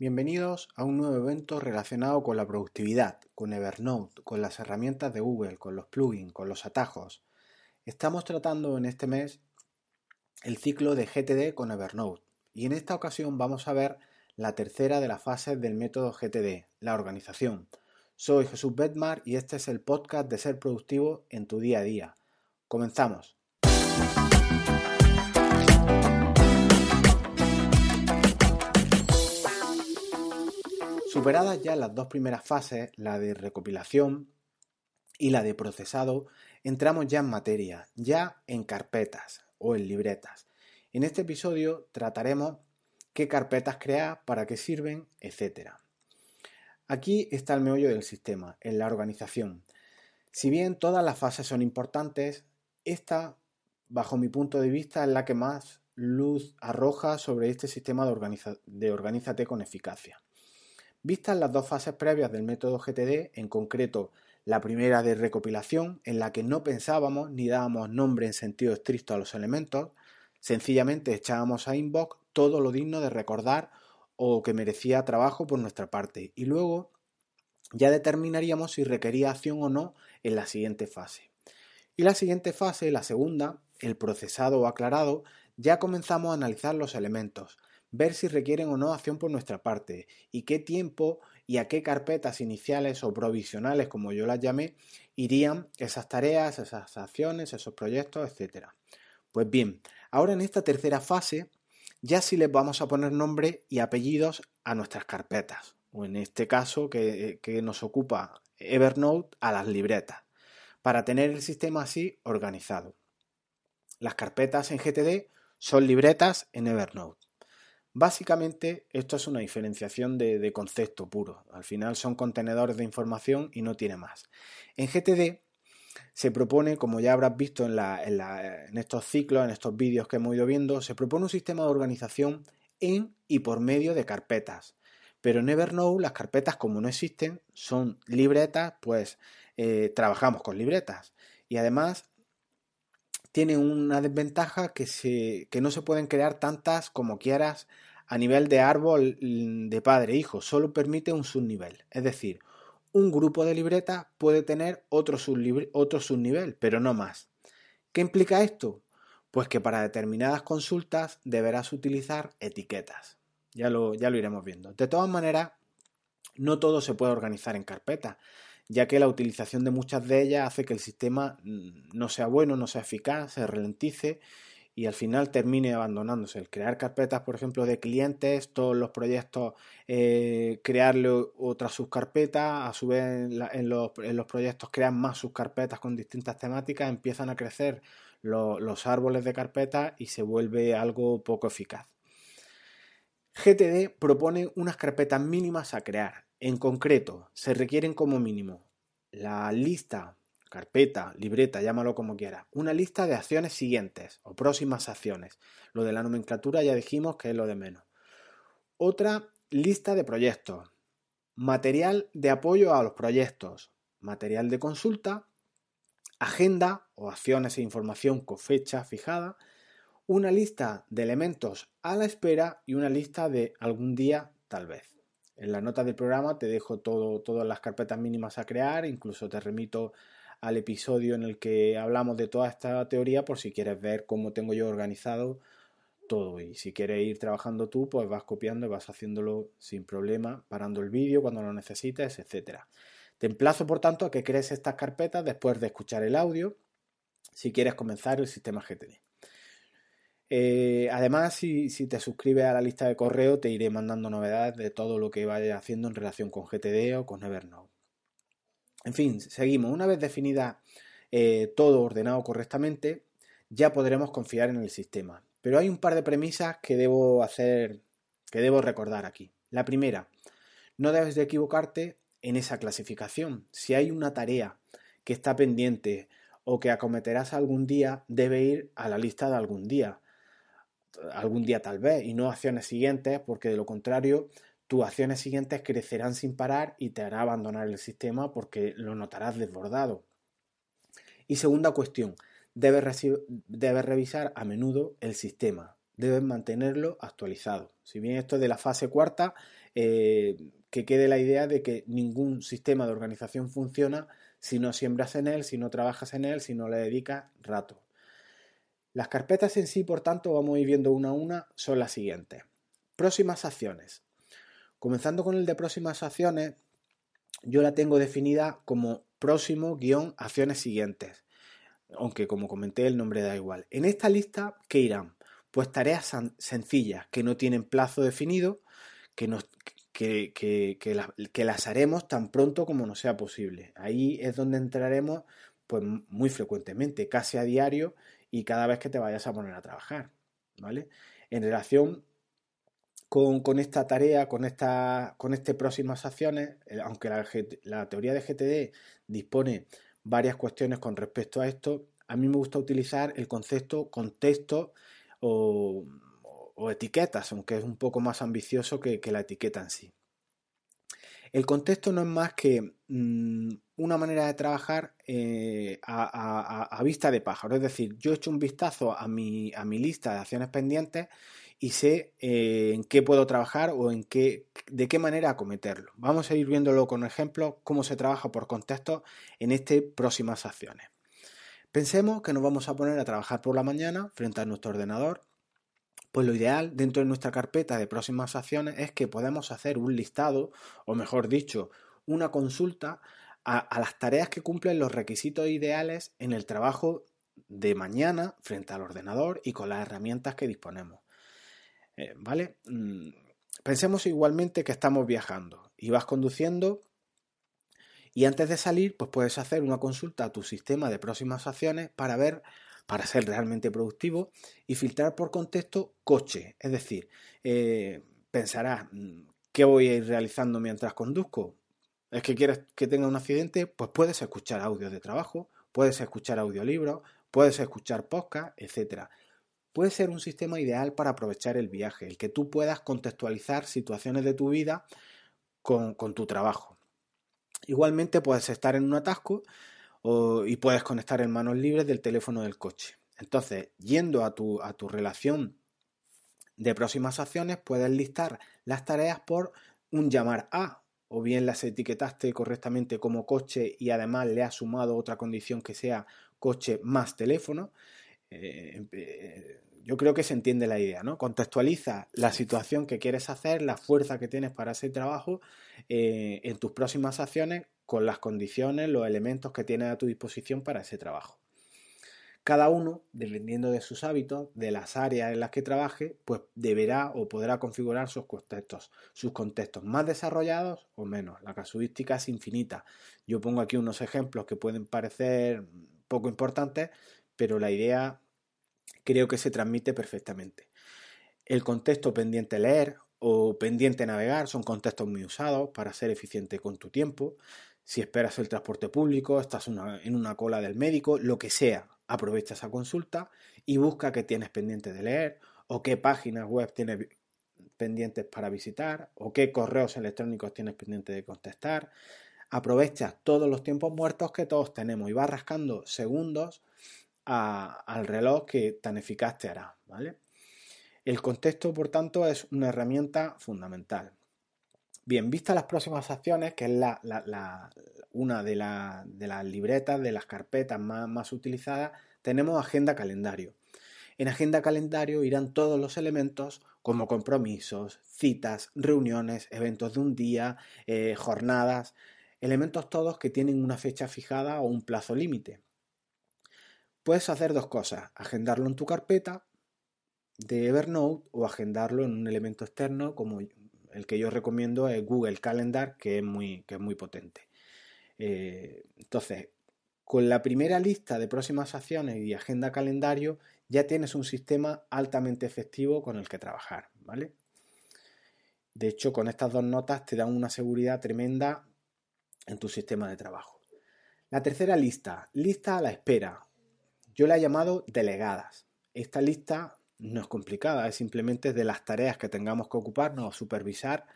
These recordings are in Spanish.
Bienvenidos a un nuevo evento relacionado con la productividad, con Evernote, con las herramientas de Google, con los plugins, con los atajos. Estamos tratando en este mes el ciclo de GTD con Evernote y en esta ocasión vamos a ver la tercera de las fases del método GTD, la organización. Soy Jesús Bedmar y este es el podcast de ser productivo en tu día a día. Comenzamos. Superadas ya las dos primeras fases, la de recopilación y la de procesado, entramos ya en materia, ya en carpetas o en libretas. En este episodio trataremos qué carpetas crear, para qué sirven, etc. Aquí está el meollo del sistema, en la organización. Si bien todas las fases son importantes, esta, bajo mi punto de vista, es la que más luz arroja sobre este sistema de, de organízate con eficacia. Vistas las dos fases previas del método GTD, en concreto la primera de recopilación, en la que no pensábamos ni dábamos nombre en sentido estricto a los elementos, sencillamente echábamos a inbox todo lo digno de recordar o que merecía trabajo por nuestra parte, y luego ya determinaríamos si requería acción o no en la siguiente fase. Y la siguiente fase, la segunda, el procesado o aclarado, ya comenzamos a analizar los elementos, ver si requieren o no acción por nuestra parte y qué tiempo y a qué carpetas iniciales o provisionales, como yo las llamé, irían esas tareas, esas acciones, esos proyectos, etc. Pues bien, ahora en esta tercera fase ya sí les vamos a poner nombre y apellidos a nuestras carpetas, o en este caso que, que nos ocupa Evernote a las libretas, para tener el sistema así organizado. Las carpetas en GTD son libretas en Evernote. Básicamente, esto es una diferenciación de, concepto puro. Al final son contenedores de información y no tiene más. En GTD se propone, como ya habrás visto en, estos ciclos, en estos vídeos que hemos ido viendo, se propone un sistema de organización en y por medio de carpetas. Pero en Evernote las carpetas como no existen, son libretas, pues eh, trabajamos con libretas. Y además tiene una desventaja que, se, que no se pueden crear tantas como quieras a nivel de árbol mm, de padre-hijo, solo permite un subnivel. Es decir, un grupo de libretas puede tener otro, otro subnivel, pero no más. ¿Qué implica esto? Pues que para determinadas consultas deberás utilizar etiquetas. Ya lo, ya lo iremos viendo. De todas maneras, no todo se puede organizar en carpetas, ya que la utilización de muchas de ellas hace que el sistema mm, no sea bueno, no sea eficaz, se ralentice y al final termine abandonándose. El crear carpetas, por ejemplo, de clientes, todos los proyectos, eh, crearle otra subcarpeta, a su vez en, los, proyectos crean más subcarpetas con distintas temáticas, empiezan a crecer los árboles de carpetas y se vuelve algo poco eficaz. GTD propone unas carpetas mínimas a crear. En concreto, se requieren como mínimo la lista carpeta, libreta, llámalo como quiera, una lista de acciones siguientes o próximas acciones. Lo de la nomenclatura ya dijimos que es lo de menos. Otra lista de proyectos, material de apoyo a los proyectos, material de consulta, agenda o acciones e información con fecha fijada, una lista de elementos a la espera y una lista de algún día tal vez. En la nota del programa te dejo todo, todas las carpetas mínimas a crear, incluso te remito al episodio en el que hablamos de toda esta teoría por si quieres ver cómo tengo yo organizado todo. Y si quieres ir trabajando tú pues vas copiando y vas haciéndolo sin problema parando el vídeo cuando lo necesites etcétera. Te emplazo por tanto a que crees estas carpetas después de escuchar el audio si quieres comenzar el sistema GTD eh, además, si, si, te suscribes a la lista de correo, te iré mandando novedades de todo lo que vaya haciendo en relación con GTD o con Evernote. En fin, seguimos. Una vez definida eh, todo ordenado correctamente, ya podremos confiar en el sistema. Pero hay un par de premisas que debo hacer, que debo recordar aquí. La primera, no debes de equivocarte en esa clasificación. Si hay una tarea que está pendiente o que acometerás algún día, debe ir a la lista de algún día. Algún día tal vez, y no acciones siguientes, porque de lo contrario tus acciones siguientes crecerán sin parar y te hará abandonar el sistema porque lo notarás desbordado. Y segunda cuestión, debes, revisar a menudo el sistema, debes mantenerlo actualizado. Si bien esto es de la fase cuarta, eh, que quede la idea de que ningún sistema de organización funciona si no siembras en él, si no trabajas en él, si no le dedicas rato. Las carpetas en sí, por tanto, vamos a ir viendo una a una, son las siguientes. Próximas acciones. Comenzando con el de próximas acciones, yo la tengo definida como próximo guion acciones siguientes. Aunque como comenté el nombre da igual. En esta lista, ¿qué irán? Pues tareas sencillas que no tienen plazo definido, que, nos, que, que, las haremos tan pronto como nos sea posible. Ahí es donde entraremos pues muy frecuentemente, casi a diario y cada vez que te vayas a poner a trabajar. ¿Vale? En relación con, esta tarea, con, esta, con este próximas acciones, eh, aunque la, teoría de GTD dispone varias cuestiones con respecto a esto, a mí me gusta utilizar el concepto contexto o, etiquetas, aunque es un poco más ambicioso que, la etiqueta en sí. El contexto no es más que mm, una manera de trabajar eh, a, vista de pájaro. Es decir, yo he hecho un vistazo a mi, a mi lista de acciones pendientes y sé eh, en qué puedo trabajar o en qué, de qué manera acometerlo. Vamos a ir viéndolo con ejemplos, cómo se trabaja por contexto en este próximas acciones. Pensemos que nos vamos a poner a trabajar por la mañana frente a nuestro ordenador. Pues lo ideal dentro de nuestra carpeta de próximas acciones es que podemos hacer un listado, o mejor dicho, una consulta a las tareas que cumplen los requisitos ideales en el trabajo de mañana frente al ordenador y con las herramientas que disponemos. Eh, ¿Vale? Mm, pensemos igualmente que estamos viajando y vas conduciendo y antes de salir, pues puedes hacer una consulta a tu sistema de próximas acciones para ver, para ser realmente productivo y filtrar por contexto coche. Es decir, eh, pensarás, mm, ¿qué voy a ir realizando mientras conduzco? ¿Es que quieres que tenga un accidente? Pues puedes escuchar audios de trabajo, puedes escuchar audiolibros, puedes escuchar podcast, etcétera puede ser un sistema ideal para aprovechar el viaje, el que tú puedas contextualizar situaciones de tu vida con, tu trabajo. Igualmente puedes estar en un atasco y puedes conectar en manos libres del teléfono del coche. Entonces, yendo a tu, a tu relación de próximas acciones, puedes listar las tareas por un llamar a, o bien las etiquetaste correctamente como coche y además le has sumado otra condición que sea coche más teléfono. Eh, eh, yo creo que se entiende la idea, ¿no? Contextualiza la situación que quieres hacer, la fuerza que tienes para ese trabajo eh, en tus próximas acciones con las condiciones, los elementos que tienes a tu disposición para ese trabajo. Cada uno, dependiendo de sus hábitos, de las áreas en las que trabaje, pues deberá o podrá configurar sus contextos, sus contextos más desarrollados o menos. La casuística es infinita. Yo pongo aquí unos ejemplos que pueden parecer poco importantes, pero la idea creo que se transmite perfectamente. El contexto pendiente leer o pendiente navegar son contextos muy usados para ser eficiente con tu tiempo. Si esperas el transporte público, estás en una cola del médico, lo que sea, aprovecha esa consulta y busca qué tienes pendiente de leer o qué páginas web tienes pendientes para visitar o qué correos electrónicos tienes pendiente de contestar. Aprovecha todos los tiempos muertos que todos tenemos y vas rascando segundos al reloj que tan eficaz te hará. El contexto, por tanto, es una herramienta fundamental. Bien, vistas las próximas acciones, que es la, una de, las libretas, de las carpetas más, más utilizadas, tenemos agenda calendario. En agenda calendario irán todos los elementos como compromisos, citas, reuniones, eventos de un día, eh, jornadas, elementos todos que tienen una fecha fijada o un plazo límite. Puedes hacer dos cosas, agendarlo en tu carpeta de Evernote o agendarlo en un elemento externo como el que yo recomiendo es Google Calendar, que es muy, que es muy potente. Eh, entonces, con la primera lista de próximas acciones y agenda calendario, ya tienes un sistema altamente efectivo con el que trabajar, ¿vale? De hecho, con estas dos notas te dan una seguridad tremenda en tu sistema de trabajo. La tercera lista, lista a la espera yo la he llamado delegadas. Esta lista no es complicada, es simplemente de las tareas que tengamos que ocuparnos o supervisar,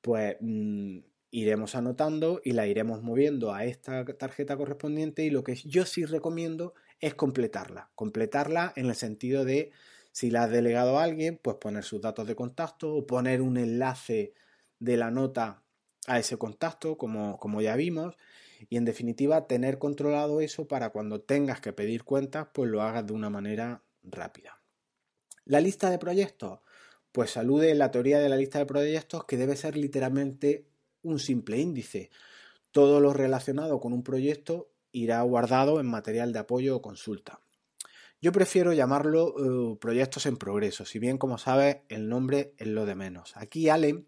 pues mm, iremos anotando y la iremos moviendo a esta tarjeta correspondiente y lo que yo sí recomiendo es completarla. Completarla en el sentido de Si la has delegado a alguien, pues poner sus datos de contacto o poner un enlace de la nota a ese contacto, como, como ya vimos, y en definitiva tener controlado eso para cuando tengas que pedir cuentas, pues lo hagas de una manera rápida. La lista de proyectos, pues alude la teoría de la lista de proyectos que debe ser literalmente un simple índice. Todo lo relacionado con un proyecto irá guardado en material de apoyo o consulta. Yo prefiero llamarlo eh, proyectos en progreso, si bien como sabes el nombre es lo de menos. Aquí Allen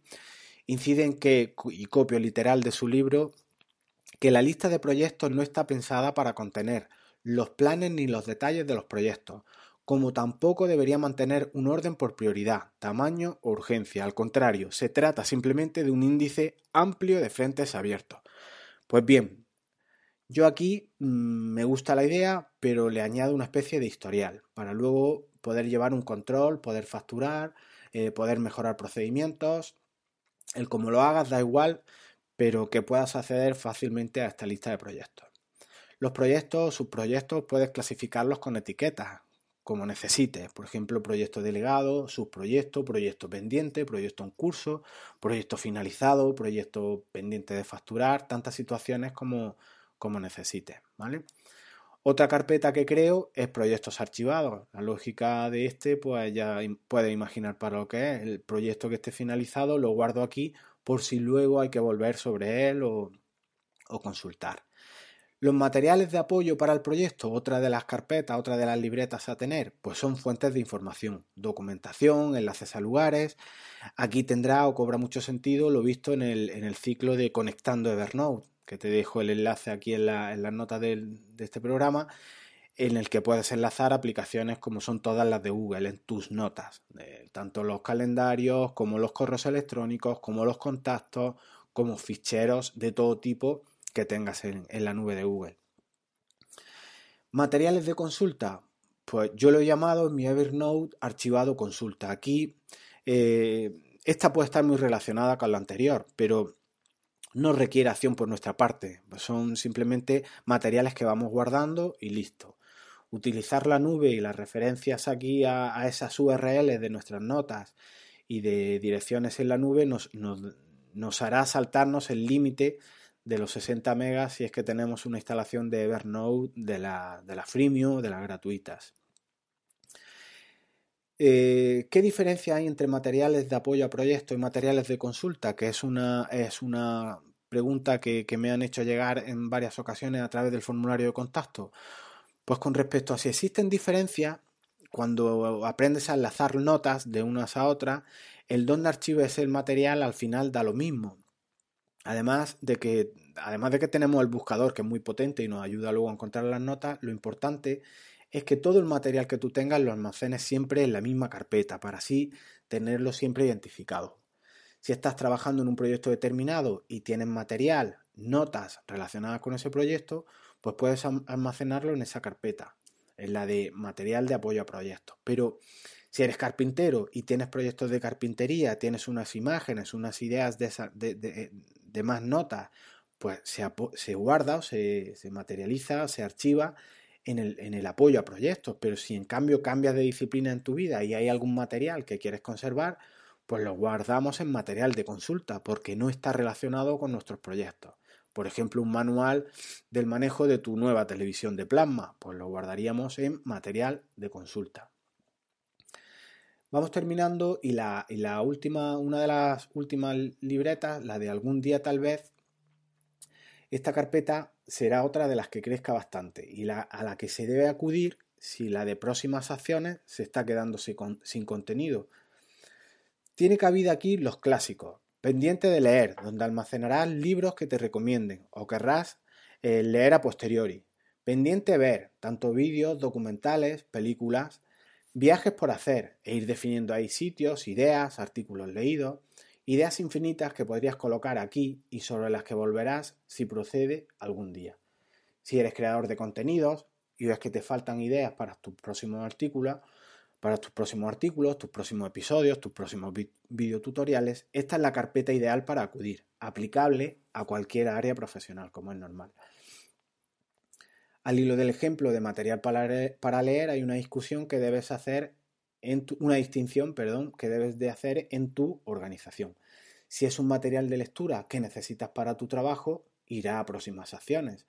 incide en que, y copio literal de su libro, que la lista de proyectos no está pensada para contener los planes ni los detalles de los proyectos, como tampoco debería mantener un orden por prioridad, tamaño o urgencia. Al contrario, se trata simplemente de un índice amplio de frentes abiertos. Pues bien, yo aquí mm, me gusta la idea, pero le añado una especie de historial para luego poder llevar un control, poder facturar, eh, poder mejorar procedimientos. El cómo lo hagas da igual, pero que puedas acceder fácilmente a esta lista de proyectos. Los proyectos, subproyectos, puedes clasificarlos con etiquetas, como necesites. Por ejemplo, proyecto delegado, subproyecto, proyecto pendiente, proyecto en curso, proyecto finalizado, proyecto pendiente de facturar, tantas situaciones como, como necesites. ¿vale? Otra carpeta que creo es proyectos archivados. La lógica de este, pues ya puedes imaginar para lo que es. El proyecto que esté finalizado lo guardo aquí por si luego hay que volver sobre él o, consultar. Los materiales de apoyo para el proyecto, otra de las carpetas, otra de las libretas a tener, pues son fuentes de información, documentación, enlaces a lugares. Aquí tendrá o cobra mucho sentido lo visto en el, ciclo de Conectando Evernote, que te dejo el enlace aquí en, la, las notas de, este programa, en el que puedes enlazar aplicaciones como son todas las de Google en tus notas, tanto los calendarios como los correos electrónicos, como los contactos, como ficheros de todo tipo que tengas en, la nube de Google. Materiales de consulta, pues yo lo he llamado en mi Evernote archivado consulta. Aquí eh, esta puede estar muy relacionada con la anterior, pero no requiere acción por nuestra parte. Son simplemente materiales que vamos guardando y listo. Utilizar la nube y las referencias aquí a, esas URLs de nuestras notas y de direcciones en la nube nos, nos hará saltarnos el límite de los 60 megas si es que tenemos una instalación de Evernote de la, de la freemium de las gratuitas. Eh, ¿Qué diferencia hay entre materiales de apoyo a proyectos y materiales de consulta? Que es una, es una pregunta que, que me han hecho llegar en varias ocasiones a través del formulario de contacto. Pues con respecto a si existen diferencias, cuando aprendes a enlazar notas de unas a otras, el dónde archives el material al final da lo mismo. Además de que, además de que tenemos el buscador que es muy potente y nos ayuda luego a encontrar las notas, lo importante es que todo el material que tú tengas lo almacenes siempre en la misma carpeta para así tenerlo siempre identificado. Si estás trabajando en un proyecto determinado y tienes material, notas relacionadas con ese proyecto, pues puedes almacenarlo en esa carpeta, en la de material de apoyo a proyectos. Pero si eres carpintero y tienes proyectos de carpintería, tienes unas imágenes, unas ideas de, de, más notas, pues se, guarda o se, materializa, se archiva en el, en el, apoyo a proyectos. Pero si en cambio cambias de disciplina en tu vida y hay algún material que quieres conservar, pues lo guardamos en material de consulta porque no está relacionado con nuestros proyectos. Por ejemplo, un manual del manejo de tu nueva televisión de plasma, pues lo guardaríamos en material de consulta. Vamos terminando y la, última, una de las últimas libretas, la de algún día tal vez, esta carpeta será otra de las que crezca bastante y la, a la que se debe acudir si la de próximas acciones se está quedando sin, contenido. Tiene cabida aquí los clásicos, pendiente de leer, donde almacenarás libros que te recomienden o querrás eh, leer a posteriori. Pendiente ver, tanto vídeos, documentales, películas, Viajes por hacer e ir definiendo ahí sitios, ideas, artículos leídos, ideas infinitas que podrías colocar aquí y sobre las que volverás si procede algún día. Si eres creador de contenidos y ves que te faltan ideas para tus próximos artículos, para tus próximos artículos, tus próximos episodios, tus próximos videotutoriales, esta es la carpeta ideal para acudir, aplicable a cualquier área profesional, como es normal. Al hilo del ejemplo de material para leer, hay una discusión que debes hacer en una distinción, perdón, que debes de hacer en tu organización. Si es un material de lectura que necesitas para tu trabajo, irá a próximas acciones.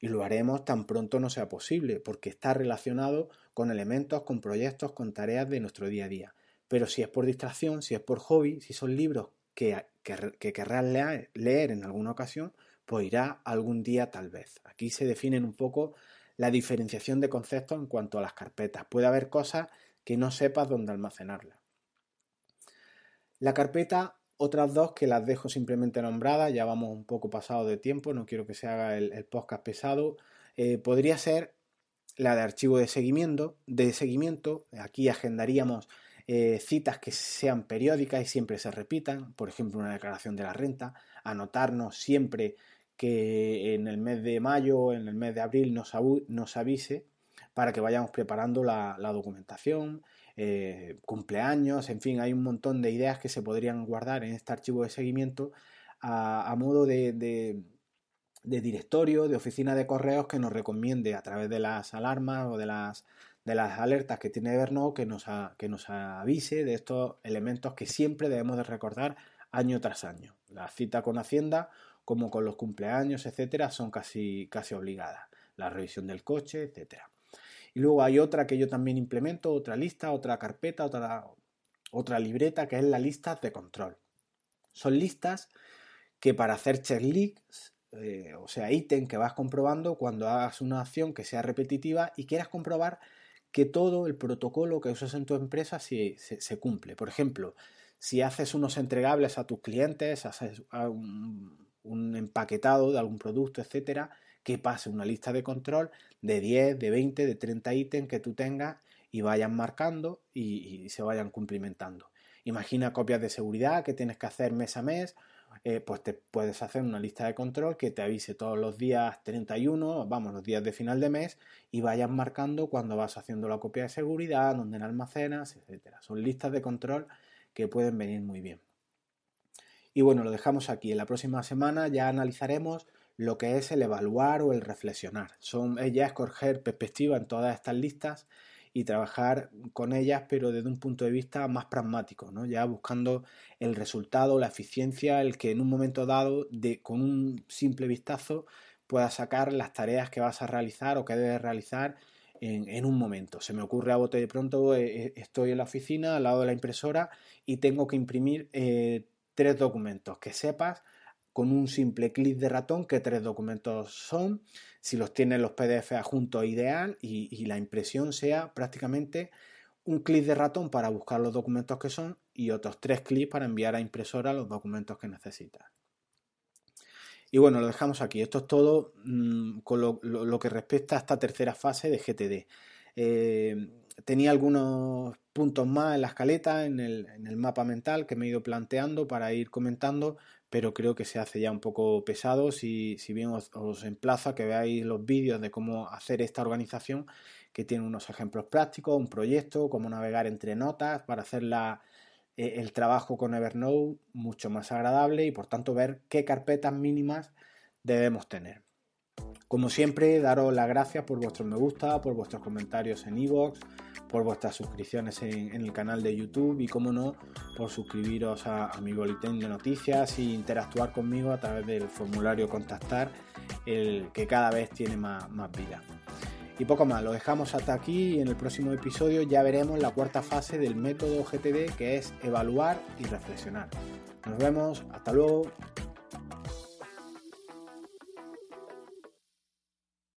Y lo haremos tan pronto no sea posible, porque está relacionado con elementos, con proyectos, con tareas de nuestro día a día. Pero si es por distracción, si es por hobby, si son libros que, que, querrás leer, leer en alguna ocasión, pues irá algún día tal vez. Aquí se definen un poco la diferenciación de conceptos en cuanto a las carpetas. Puede haber cosas que no sepas dónde almacenarlas. La carpeta otras dos que las dejo simplemente nombradas, ya vamos un poco pasado de tiempo, no quiero que se haga el, podcast pesado. Eh, podría ser la de archivo de seguimiento. De seguimiento, aquí agendaríamos eh, citas que sean periódicas y siempre se repitan, por ejemplo, una declaración de la renta, anotarnos siempre que en el mes de mayo o en el mes de abril nos, nos avise para que vayamos preparando la documentación, eh, cumpleaños, en fin, hay un montón de ideas que se podrían guardar en este archivo de seguimiento a, modo de, directorio, de oficina de correos que nos recomiende a través de las alarmas o de las, alertas que tiene Evernote que nos, que nos avise de estos elementos que siempre debemos de recordar año tras año. La cita con Hacienda, como con los cumpleaños, etcétera, son casi, casi obligadas. La revisión del coche, etcétera. Y luego hay otra que yo también implemento, otra lista, otra carpeta, otra, otra libreta, que es la lista de control. Son listas que para hacer checklists, eh, o sea, ítem que vas comprobando cuando hagas una acción que sea repetitiva y quieras comprobar que todo el protocolo que usas en tu empresa se, se, cumple. Por ejemplo, si haces unos entregables a tus clientes, haces un, un empaquetado de algún producto, etcétera, que pase una lista de control de 10, de 20, de 30 ítems que tú tengas y vayan marcando y, se vayan cumplimentando. Imagina copias de seguridad que tienes que hacer mes a mes, eh, pues te puedes hacer una lista de control que te avise todos los días 31, vamos, los días de final de mes, y vayan marcando cuando vas haciendo la copia de seguridad, donde la almacenas, etc. Son listas de control que pueden venir muy bien. Y bueno, lo dejamos aquí. En la próxima semana ya analizaremos lo que es el evaluar o el reflexionar. Son ya escoger perspectiva en todas estas listas y trabajar con ellas, pero desde un punto de vista más pragmático, ¿no? ya buscando el resultado, la eficiencia, el que en un momento dado, de, con un simple vistazo, puedas sacar las tareas que vas a realizar o que debes realizar en, un momento. Se me ocurre a bote de pronto, eh, eh, estoy en la oficina al lado de la impresora y tengo que imprimir eh, tres documentos que sepas con un simple clic de ratón qué tres documentos son, si los tienen los PDF adjuntos ideal y, la impresión sea prácticamente un clic de ratón para buscar los documentos que son y otros tres clics para enviar a impresora los documentos que necesitas. Y bueno, lo dejamos aquí. Esto es todo mm, con lo, que respecta a esta tercera fase de GTD. Eh, tenía algunos puntos más en la escaleta, en el, en el, mapa mental que me he ido planteando para ir comentando, pero creo que se hace ya un poco pesado. Si, si bien os, emplazo a que veáis los vídeos de cómo hacer esta organización, que tiene unos ejemplos prácticos, un proyecto, cómo navegar entre notas para hacer eh, el trabajo con Evernote mucho más agradable y por tanto ver qué carpetas mínimas debemos tener. Como siempre, daros las gracias por vuestros me gusta, por vuestros comentarios en iVoox, por vuestras suscripciones en, el canal de YouTube y, como no, por suscribiros a, mi boletín de noticias e interactuar conmigo a través del formulario contactar, el que cada vez tiene más, más vida. Y poco más, lo dejamos hasta aquí y en el próximo episodio ya veremos la cuarta fase del método GTD que es evaluar y reflexionar. Nos vemos, hasta luego.